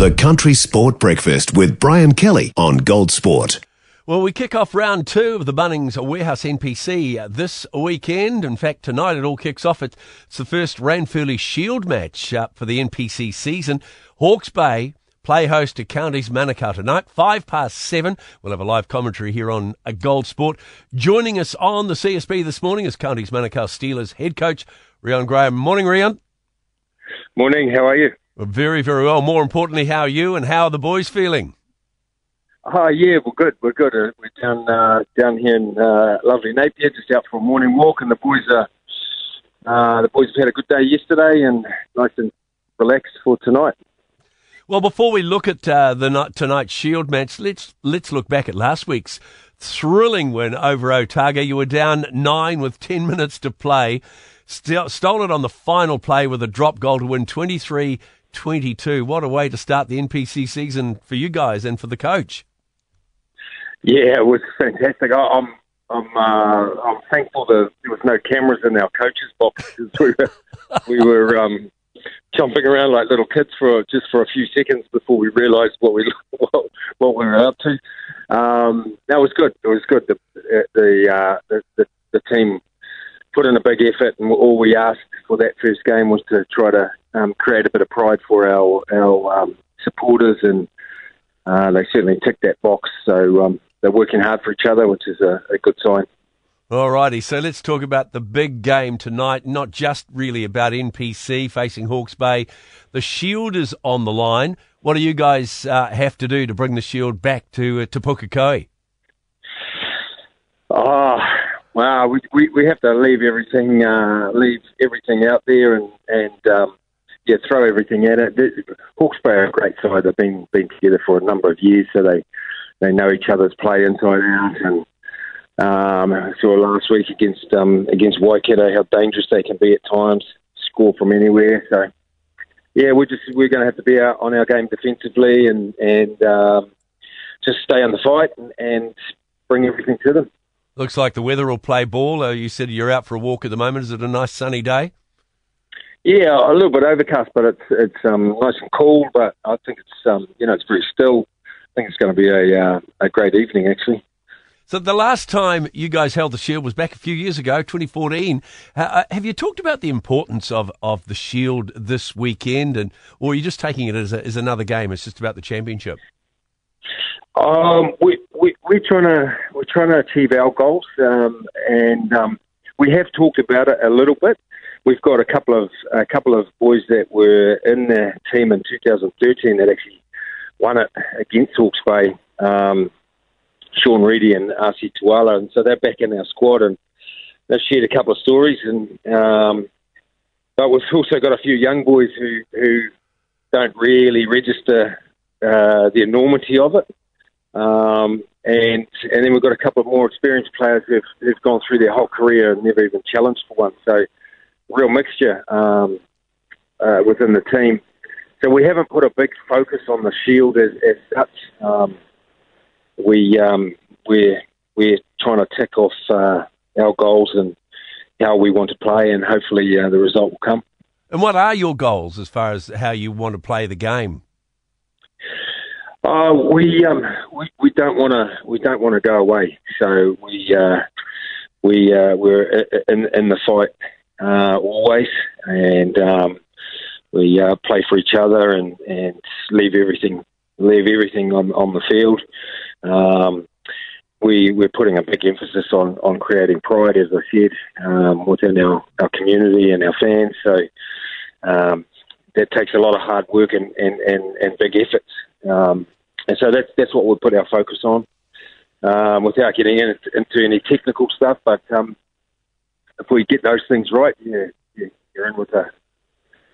The Country Sport Breakfast with Brian Kelly on Gold Sport. Well, we kick off round two of the Bunnings Warehouse NPC this weekend. In fact, tonight it all kicks off. It's the first Ranfurly Shield match uh, for the NPC season. Hawke's Bay play host to Counties Manukau tonight, five past seven. We'll have a live commentary here on a Gold Sport. Joining us on the CSB this morning is Counties Manukau Steelers head coach Reon Graham. Morning, Reon. Morning. How are you? Very, very well. More importantly, how are you and how are the boys feeling? Oh yeah, we're good. We're good. Uh, we're down uh, down here in uh, lovely Napier, just out for a morning walk, and the boys are uh, the boys have had a good day yesterday, and nice and relaxed for tonight. Well, before we look at uh, the night, tonight's Shield match, let's let's look back at last week's thrilling win over Otago. You were down nine with ten minutes to play, St- stole it on the final play with a drop goal to win twenty three 22. What a way to start the NPC season for you guys and for the coach. Yeah, it was fantastic. I, I'm I'm uh, I'm thankful that there was no cameras in our coaches' box we were we were um, jumping around like little kids for just for a few seconds before we realised what we what, what, we were up to. Um, that was good. It was good. The the, uh, the the the team put in a big effort, and all we asked for that first game was to try to um, create a bit of pride for our our um, supporters, and uh, they certainly ticked that box. So um, they're working hard for each other, which is a, a good sign. Alrighty, so let's talk about the big game tonight. Not just really about NPC facing Hawke's Bay. The Shield is on the line. What do you guys uh, have to do to bring the Shield back to uh, to Pukekohe? Oh, wow, we, we, we have to leave everything uh, leave everything out there and and um, yeah, throw everything at it. Bay are a great side. They've been been together for a number of years, so they they know each other's play inside out. And um, I saw last week against um, against Waikato how dangerous they can be at times, score from anywhere. So yeah, we're just we're going to have to be out on our game defensively and and um, just stay on the fight and, and bring everything to them. Looks like the weather will play ball. Uh, you said you're out for a walk at the moment. Is it a nice sunny day? Yeah, a little bit overcast, but it's it's um, nice and cool. But I think it's um, you know it's very still. I think it's going to be a uh, a great evening actually. So the last time you guys held the Shield was back a few years ago, 2014. Uh, have you talked about the importance of, of the Shield this weekend, and or are you just taking it as, a, as another game? It's just about the championship. Um, we we we're trying to we're trying to achieve our goals, um, and um, we have talked about it a little bit we've got a couple of a couple of boys that were in the team in 2013 that actually won it against Hawke's Bay. Um, Sean Reedy and Asi Tuala, and so they're back in our squad, and they've shared a couple of stories. And um, but we've also got a few young boys who who don't really register uh, the enormity of it. Um, and and then we've got a couple of more experienced players who've, who've gone through their whole career and never even challenged for one. So real mixture um, uh, within the team. So we haven't put a big focus on the shield as, as such. Um, we um, we're we're trying to tick off uh, our goals and how we want to play, and hopefully uh, the result will come. And what are your goals as far as how you want to play the game? Uh, we um, we we don't want to we don't want to go away. So we uh, we uh, we're in in the fight uh, always, and um, we uh, play for each other and, and leave everything leave everything on, on the field. Um, we we're putting a big emphasis on, on creating pride, as I said, um, within our, our community and our fans. So um, that takes a lot of hard work and, and, and, and big efforts. Um, and so that's that's what we'll put our focus on, um, without getting in, into any technical stuff. But um, if we get those things right, yeah, yeah you're in with a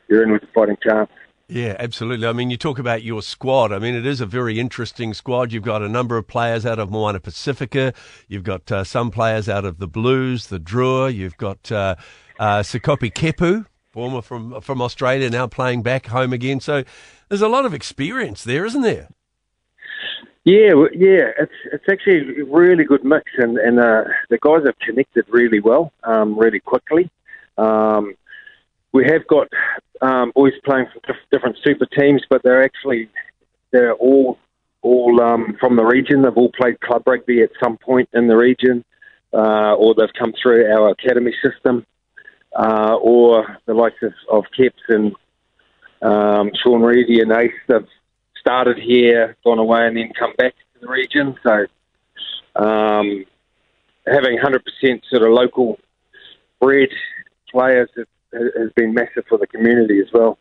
you're in with a fighting chance. Yeah, absolutely. I mean, you talk about your squad. I mean, it is a very interesting squad. You've got a number of players out of Moana Pacifica. You've got uh, some players out of the Blues, the Drua. You've got uh, uh, Kepu, former from from Australia, now playing back home again. So there's a lot of experience there, isn't there? Yeah, yeah, it's it's actually a really good mix, and and uh, the guys have connected really well, um, really quickly. Um, we have got um, boys playing for different super teams, but they're actually they're all all um, from the region. They've all played club rugby at some point in the region, uh, or they've come through our academy system, uh, or the likes of, of Keps and um, Sean Reedy and Ace. They've started here, gone away, and then come back to the region. So um, having 100% sort of local bred players has, has been massive for the community as well.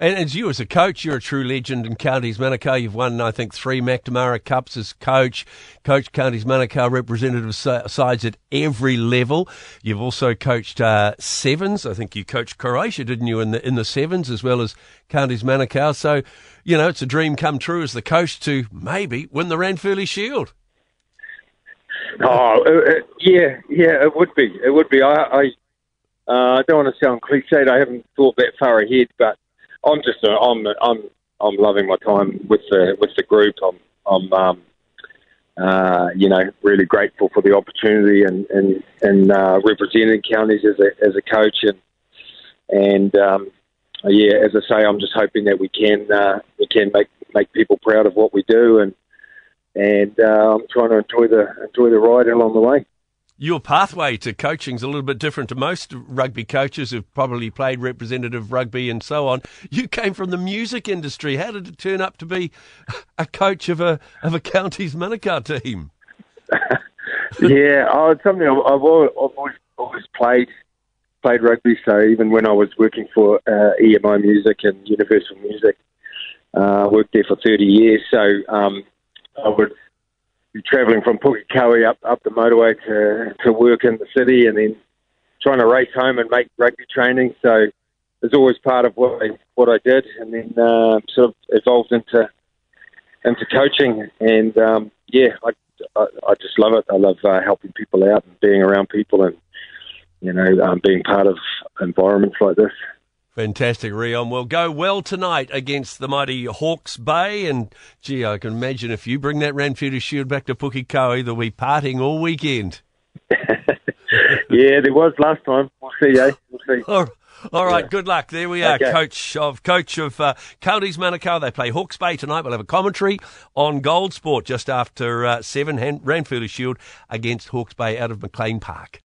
And as you, as a coach, you're a true legend in Counties Manukau. You've won, I think, three McNamara Cups as coach. Coach Counties Manukau representative sides at every level. You've also coached uh, sevens. I think you coached Croatia, didn't you, in the in the sevens as well as Counties Manukau. So, you know, it's a dream come true as the coach to maybe win the Ranfurly Shield. Oh, uh, uh, yeah, yeah, it would be. It would be. I, I, uh, I don't want to sound cliched. I haven't thought that far ahead, but I'm just uh, I'm I'm I'm loving my time with the with the group. I'm I'm um, uh, you know really grateful for the opportunity and and and uh, representing counties as a as a coach and and um, yeah, as I say, I'm just hoping that we can uh, we can make make people proud of what we do and and uh, I'm trying to enjoy the enjoy the ride along the way your pathway to coaching is a little bit different to most rugby coaches who've probably played representative rugby and so on. You came from the music industry. How did it turn up to be a coach of a of a Counties Manukau team? yeah, oh, it's something I've, I've, always, always played played rugby. So even when I was working for uh, EMI Music and Universal Music, uh, worked there for thirty years. So um, I would travelling from Pukekohe up up the motorway to to work in the city, and then trying to race home and make rugby training. So it's always part of what I what I did, and then uh, sort of evolved into into coaching. And um, yeah, I, I, I just love it. I love uh, helping people out and being around people, and you know, um, being part of environments like this. Fantastic, Reon. Well, go well tonight against the mighty Hawke's Bay. And, gee, I can imagine if you bring that Ranfurly Shield back to Pukekohe, they'll be partying all weekend. yeah, there was last time. We'll see, eh? We'll see. All right. All right, yeah. good luck. There we are, okay. coach of coach of uh, Counties Manukau. They play Hawke's Bay tonight. We'll have a commentary on Gold Sport just after uh, seven. Ranfurly Shield against Hawke's Bay out of McLean Park.